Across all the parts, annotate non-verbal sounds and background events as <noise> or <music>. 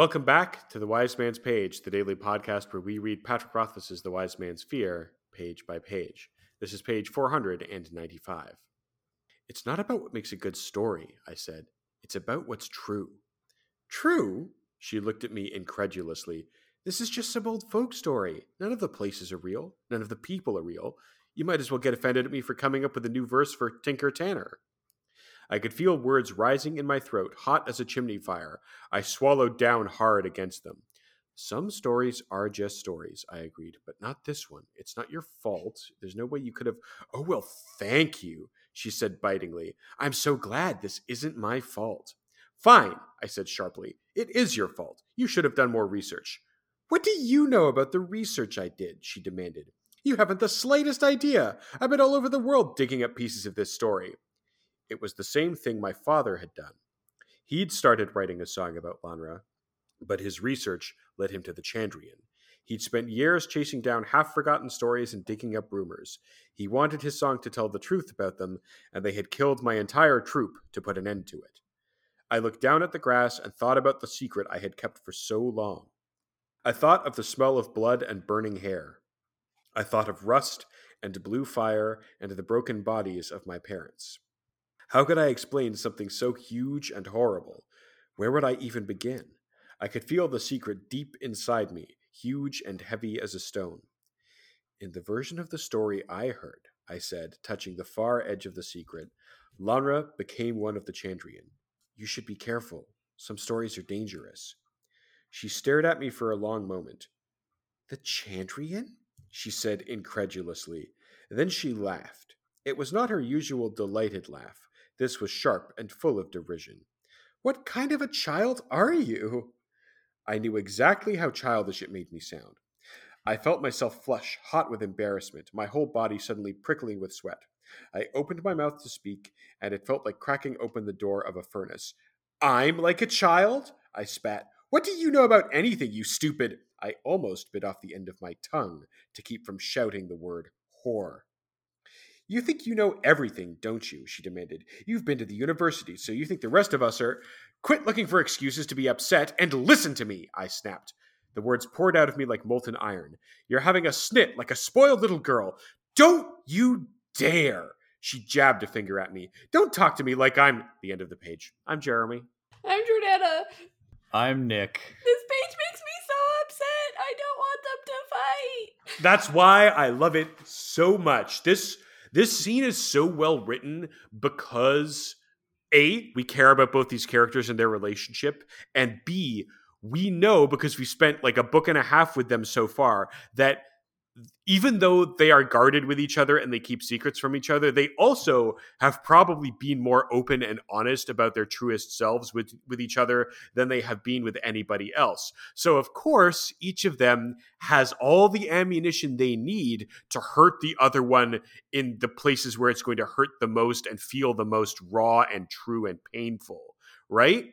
Welcome back to The Wise Man's Page, the daily podcast where we read Patrick Rothfuss's The Wise Man's Fear page by page. This is page 495. It's not about what makes a good story, I said. It's about what's true. True? She looked at me incredulously. This is just some old folk story. None of the places are real. None of the people are real. You might as well get offended at me for coming up with a new verse for Tinker Tanner. I could feel words rising in my throat, hot as a chimney fire. I swallowed down hard against them. Some stories are just stories, I agreed, but not this one. It's not your fault. There's no way you could have. Oh, well, thank you, she said bitingly. I'm so glad this isn't my fault. Fine, I said sharply. It is your fault. You should have done more research. What do you know about the research I did? she demanded. You haven't the slightest idea. I've been all over the world digging up pieces of this story. It was the same thing my father had done. He'd started writing a song about Lanre, but his research led him to the Chandrian. He'd spent years chasing down half forgotten stories and digging up rumors. He wanted his song to tell the truth about them, and they had killed my entire troop to put an end to it. I looked down at the grass and thought about the secret I had kept for so long. I thought of the smell of blood and burning hair. I thought of rust and blue fire and the broken bodies of my parents. How could I explain something so huge and horrible? Where would I even begin? I could feel the secret deep inside me, huge and heavy as a stone. In the version of the story I heard, I said, touching the far edge of the secret, Lanre became one of the Chandrian. You should be careful. Some stories are dangerous. She stared at me for a long moment. The Chandrian? she said incredulously. Then she laughed. It was not her usual delighted laugh. This was sharp and full of derision. What kind of a child are you? I knew exactly how childish it made me sound. I felt myself flush, hot with embarrassment, my whole body suddenly prickling with sweat. I opened my mouth to speak, and it felt like cracking open the door of a furnace. I'm like a child? I spat. What do you know about anything, you stupid? I almost bit off the end of my tongue to keep from shouting the word whore. You think you know everything, don't you? She demanded. You've been to the university, so you think the rest of us are. Quit looking for excuses to be upset and listen to me, I snapped. The words poured out of me like molten iron. You're having a snit like a spoiled little girl. Don't you dare! She jabbed a finger at me. Don't talk to me like I'm. The end of the page. I'm Jeremy. I'm Jordana. I'm Nick. This page makes me so upset. I don't want them to fight. That's why I love it so much. This this scene is so well written because A, we care about both these characters and their relationship, and B, we know because we spent like a book and a half with them so far that even though they are guarded with each other and they keep secrets from each other, they also have probably been more open and honest about their truest selves with, with each other than they have been with anybody else. So, of course, each of them has all the ammunition they need to hurt the other one in the places where it's going to hurt the most and feel the most raw and true and painful, right?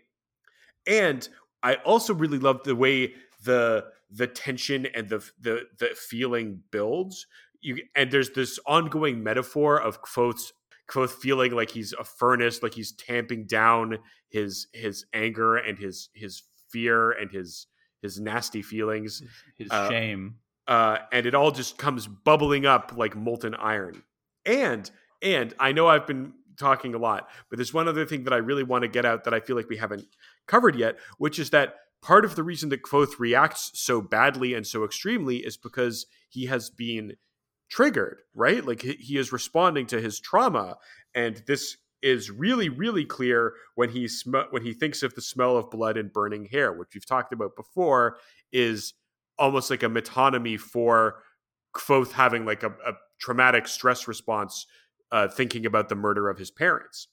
And I also really love the way the the tension and the the the feeling builds. You and there's this ongoing metaphor of Kvothe's Kvothe feeling like he's a furnace, like he's tamping down his his anger and his his fear and his his nasty feelings, his uh, shame, uh, and it all just comes bubbling up like molten iron. And and I know I've been talking a lot, but there's one other thing that I really want to get out that I feel like we haven't covered yet, which is that part of the reason that Kvothe reacts so badly and so extremely is because he has been triggered, right? Like he is responding to his trauma, and this is really, really clear when he sm- when he thinks of the smell of blood and burning hair, which we've talked about before, is almost like a metonymy for Kvothe having like a, a traumatic stress response, uh, thinking about the murder of his parents.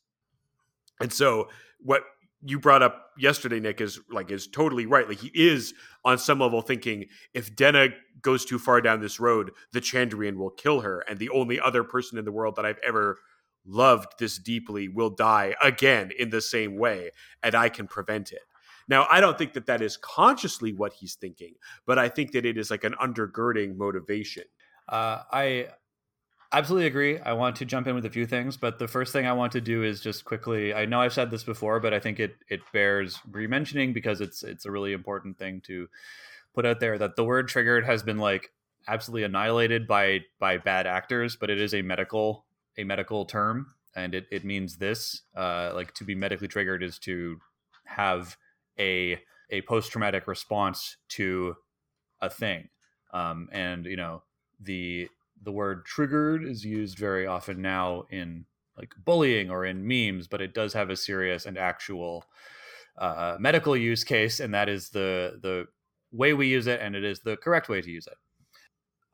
And so, what you brought up yesterday, Nick, is like is totally right. Like he is on some level thinking if Denna goes too far down this road, the Chandrian will kill her, and the only other person in the world that I've ever loved this deeply will die again in the same way, and I can prevent it. Now, I don't think that that is consciously what he's thinking, but I think that it is like an undergirding motivation. Uh, I absolutely agree. I want to jump in with a few things, but the first thing I want to do is just quickly. I know I've said this before, but I think it it bears re-mentioning because it's it's a really important thing to put out there that the word triggered has been like absolutely annihilated by by bad actors, but it is a medical a medical term, and it it means this. Uh, like to be medically triggered is to have a a post traumatic response to a thing, um, and you know the the word triggered is used very often now in like bullying or in memes, but it does have a serious and actual uh, medical use case, and that is the the way we use it, and it is the correct way to use it.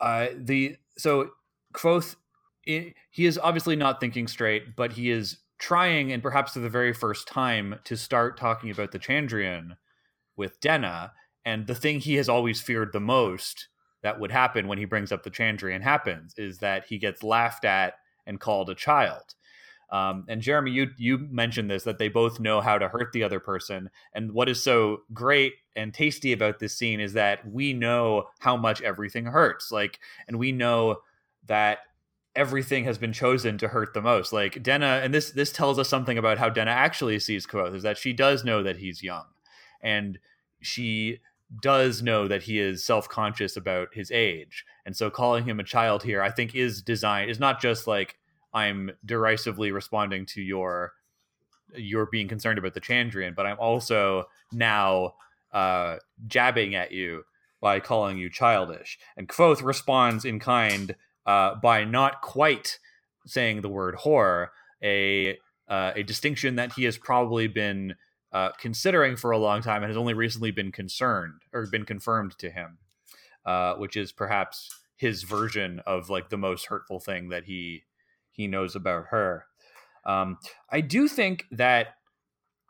Uh, the so Kvothe, he is obviously not thinking straight, but he is trying, and perhaps for the very first time, to start talking about the Chandrian with Denna, and the thing he has always feared the most that would happen when he brings up the Chandrian happens is that he gets laughed at and called a child. Um, and Jeremy, you you mentioned this that they both know how to hurt the other person. And what is so great and tasty about this scene is that we know how much everything hurts. Like, and we know that everything has been chosen to hurt the most. Like Denna, and this this tells us something about how Denna actually sees Kvothe is that she does know that he's young, and she does know that he is self-conscious about his age. And so calling him a child here i think is design is not just like i'm derisively responding to your you're being concerned about the chandrian but i'm also now uh jabbing at you by calling you childish. And Kvothe responds in kind uh by not quite saying the word whore a uh, a distinction that he has probably been uh, considering for a long time and has only recently been concerned or been confirmed to him, uh, which is perhaps his version of like the most hurtful thing that he he knows about her. Um, I do think that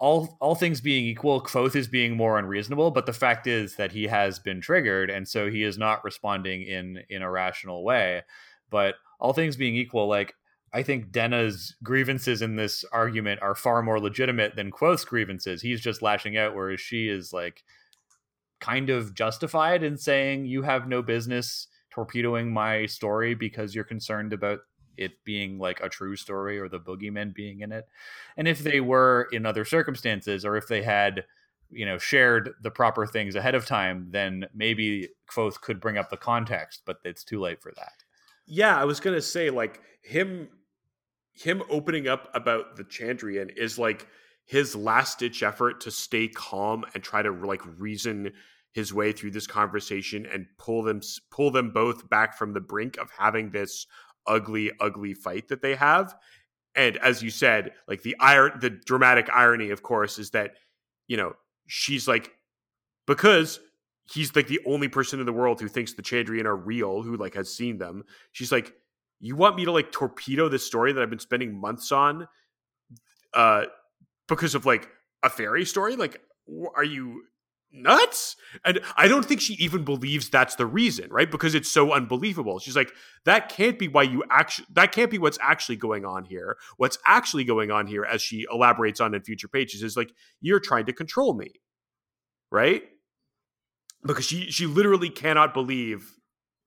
all all things being equal, Kvothe is being more unreasonable, but the fact is that he has been triggered, and so he is not responding in in a rational way. But all things being equal, like I think Denna's grievances in this argument are far more legitimate than Kvothe's grievances. He's just lashing out, whereas she is like kind of justified in saying you have no business torpedoing my story because you're concerned about it being like a true story or the boogeymen being in it. And if they were in other circumstances, or if they had, you know, shared the proper things ahead of time, then maybe Kvothe could bring up the context, but it's too late for that. Yeah, I was gonna say like him him opening up about the Chandrian is like his last ditch effort to stay calm and try to like reason his way through this conversation and pull them pull them both back from the brink of having this ugly ugly fight that they have. And as you said like the iron the dramatic irony of course is that you know she's like because he's like the only person in the world who thinks the Chandrian are real who like has seen them she's like you want me to like torpedo this story that I've been spending months on uh because of like a fairy story? Like are you nuts? And i don't think she even believes that's the reason right? Because it's so unbelievable. She's like that can't be why you actually that can't be what's actually going on here. What's actually going on here as she elaborates on in future pages is like you're trying to control me. Right? Because she she literally cannot believe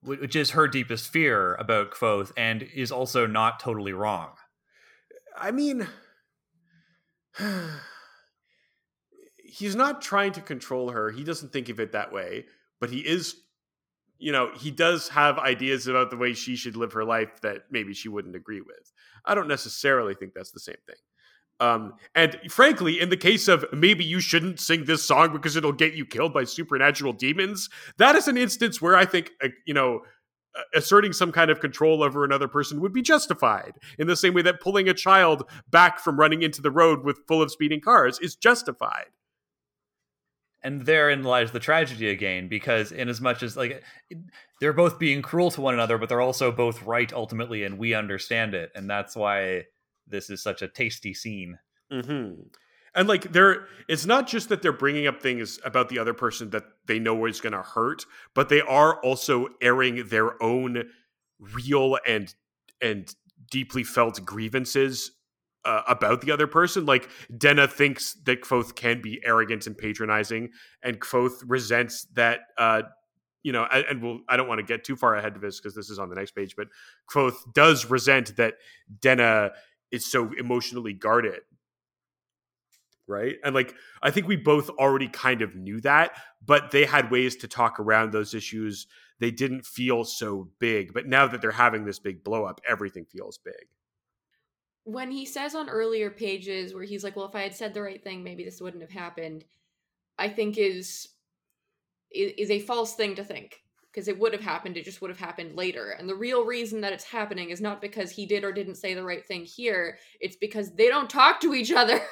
which is her deepest fear about Kvothe and is also not totally wrong. I mean, <sighs> he's not trying to control her. He doesn't think of it that way, but he is, you know, he does have ideas about the way she should live her life that maybe she wouldn't agree with. I don't necessarily think that's the same thing. Um, and frankly, in the case of maybe you shouldn't sing this song because it'll get you killed by supernatural demons, that is an instance where I think, uh, you know, asserting some kind of control over another person would be justified in the same way that pulling a child back from running into the road with full of speeding cars is justified. And therein lies the tragedy again because in as much as like they're both being cruel to one another but they're also both right ultimately and we understand it and that's why this is such a tasty scene. Mm-hmm. And like they're, it's not just that they're bringing up things about the other person that they know is going to hurt, but they are also airing their own real and and deeply felt grievances uh, about the other person. Like Denna thinks that Kvothe can be arrogant and patronizing, and Kvothe resents that uh, you know, and, we'll, I don't want to get too far ahead of this because this is on the next page, but Kvothe does resent that Denna is so emotionally guarded. Right. And like, I think we both already kind of knew that, but they had ways to talk around those issues. They didn't feel so big. But now that they're having this big blow up, everything feels big. When he says on earlier pages where he's like, well, if I had said the right thing, maybe this wouldn't have happened, I think is is a false thing to think because it would have happened it just would have happened later. And the real reason that it's happening is not because he did or didn't say the right thing here it's because they don't talk to each other. <laughs>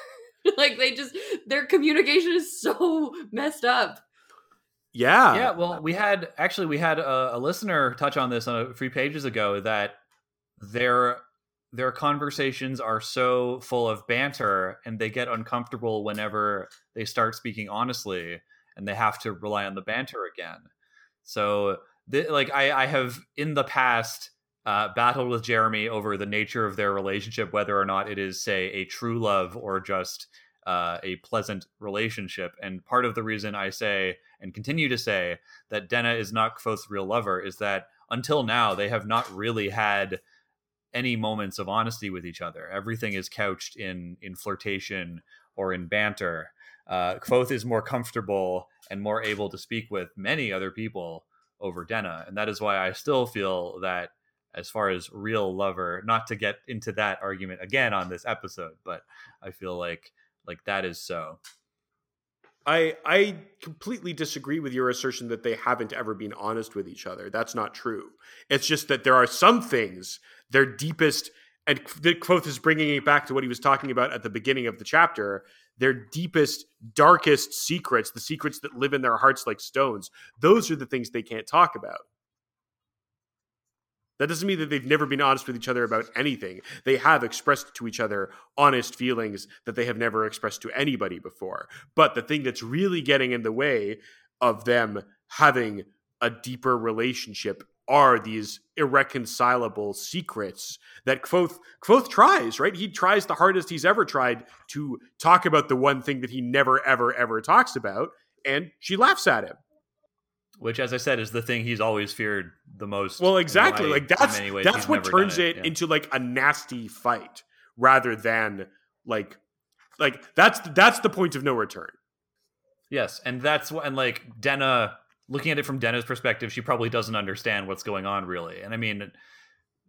Like they just their communication is so messed up. Yeah. yeah well we had actually we had a, a listener touch on this on a few pages ago that their their conversations are so full of banter and they get uncomfortable whenever they start speaking honestly and they have to rely on the banter again so th- like I, I have in the past uh, battled with jeremy over the nature of their relationship whether or not it is say a true love or just uh, a pleasant relationship and part of the reason i say and continue to say that denna is not Kvothe's real lover is that until now they have not really had any moments of honesty with each other. Everything is couched in in flirtation or in banter. Uh, Kvothe is more comfortable and more able to speak with many other people over Denna, and that is why I still feel that, as far as real lover, not to get into that argument again on this episode, but I feel like like that is so. I I completely disagree with your assertion that they haven't ever been honest with each other. That's not true. It's just that there are some things their deepest and the Kvothe is bringing it back to what he was talking about at the beginning of the chapter. Their deepest, darkest secrets, the secrets that live in their hearts like stones, those are the things they can't talk about. That doesn't mean that they've never been honest with each other about anything. They have expressed to each other honest feelings that they have never expressed to anybody before. But the thing that's really getting in the way of them having a deeper relationship are these irreconcilable secrets that Kvothe, Kvothe tries, right? He tries the hardest he's ever tried to talk about the one thing that he never, ever, ever talks about. And she laughs at him. Which, as I said, is the thing he's always feared the most. Well, exactly. Like that's ways, that's what turns it, Yeah. into like a nasty fight rather than like like that's that's the point of no return. Yes, and that's what and like Denna looking at it from Denna's perspective, she probably doesn't understand what's going on really. And I mean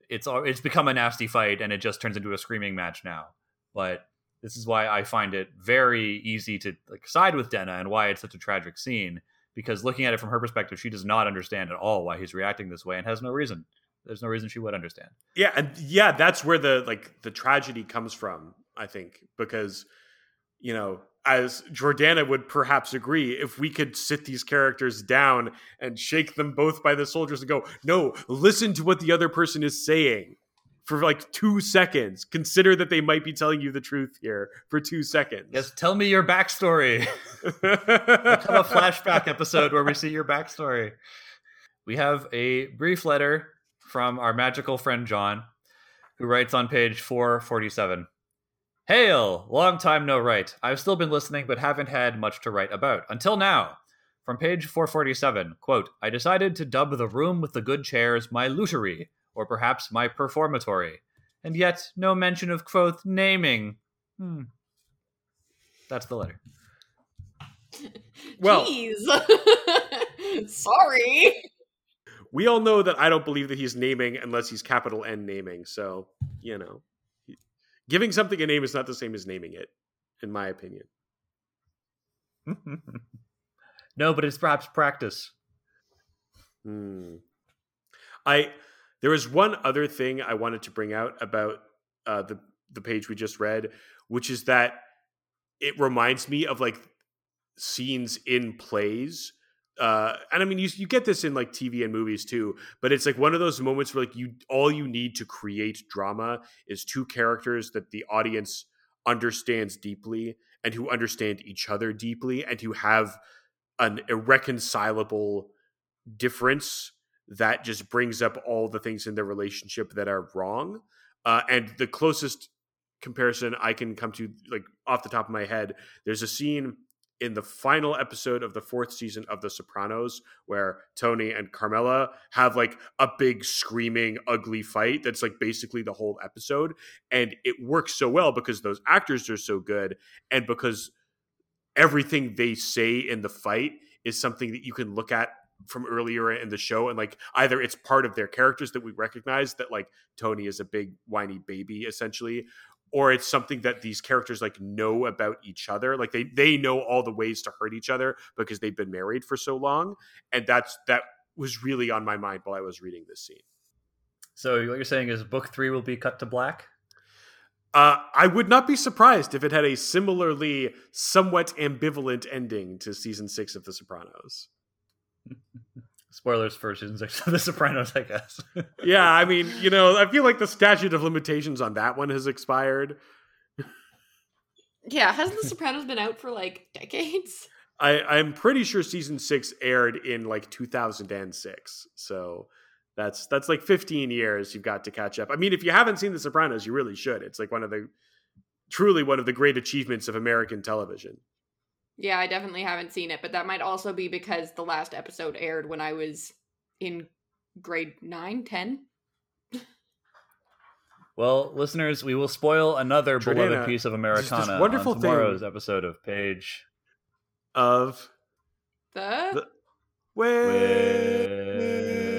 it's it's become a nasty fight and it just turns into a screaming match now. But this is why I find it very easy to like side with Denna and why it's such a tragic scene because looking at it from her perspective, she does not understand at all why he's reacting this way and has no reason. There's no reason she would understand. Yeah, and yeah, that's where the like the tragedy comes from, I think, because you know, as Jordana would perhaps agree, if we could sit these characters down and shake them both by the shoulders and go, "No, listen to what the other person is saying." For like two seconds, consider that they might be telling you the truth here for two seconds. Yes, tell me your backstory. <laughs> Have a flashback episode where we see your backstory. We have a brief letter from our magical friend John, who writes on page 447. Hail! Long time no write. I've still been listening, but haven't had much to write about. Until now. From page 447, quote, I decided to dub the room with the good chairs my lutery, or perhaps my performatory. And yet, no mention of Kvothe naming. Hmm. That's the letter. Well- Jeez. <laughs> Sorry. we all know that I don't believe that he's naming unless he's capital N naming. So, you know, giving something a name is not the same as naming it, in my opinion. <laughs> no, but it's perhaps practice. Hmm. I there was one other thing I wanted to bring out about uh, the the page we just read, which is that it reminds me of like scenes in plays. Uh, and I mean, you you get this in like TV and movies too, but it's like one of those moments where like you all you need to create drama is two characters that the audience understands deeply and who understand each other deeply and who have an irreconcilable difference that just brings up all the things in their relationship that are wrong. Uh, and the closest comparison I can come to, like off the top of my head, there's a scene in the final episode of the fourth season of The Sopranos, where Tony and Carmela have like a big screaming, ugly fight that's like basically the whole episode. And it works so well because those actors are so good and because everything they say in the fight is something that you can look at from earlier in the show and like either it's part of their characters that we recognize that like Tony is a big whiny baby essentially or it's something that these characters like know about each other like they they know all the ways to hurt each other because they've been married for so long and that's that was really on my mind while I was reading this scene. So what you're saying is book 3 will be cut to black? Uh, I would not be surprised if it had a similarly somewhat ambivalent ending to season six of The Sopranos. <laughs> Spoilers for season The Sopranos, I guess. <laughs> yeah, I mean, you know, I feel like the statute of limitations on that one has expired. Yeah, hasn't The Sopranos been out for like decades? I, I'm pretty sure season six aired in like 2006. So that's that's like 15 years you've got to catch up. I mean, if you haven't seen The Sopranos, you really should. It's like one of the truly one of the great achievements of American television. Yeah, I definitely haven't seen it, but that might also be because the last episode aired when I was in grade 9, 10. Well, listeners, we will spoil another Jordana, beloved piece of Americana wonderful on tomorrow's thing episode of Page of the, the Way.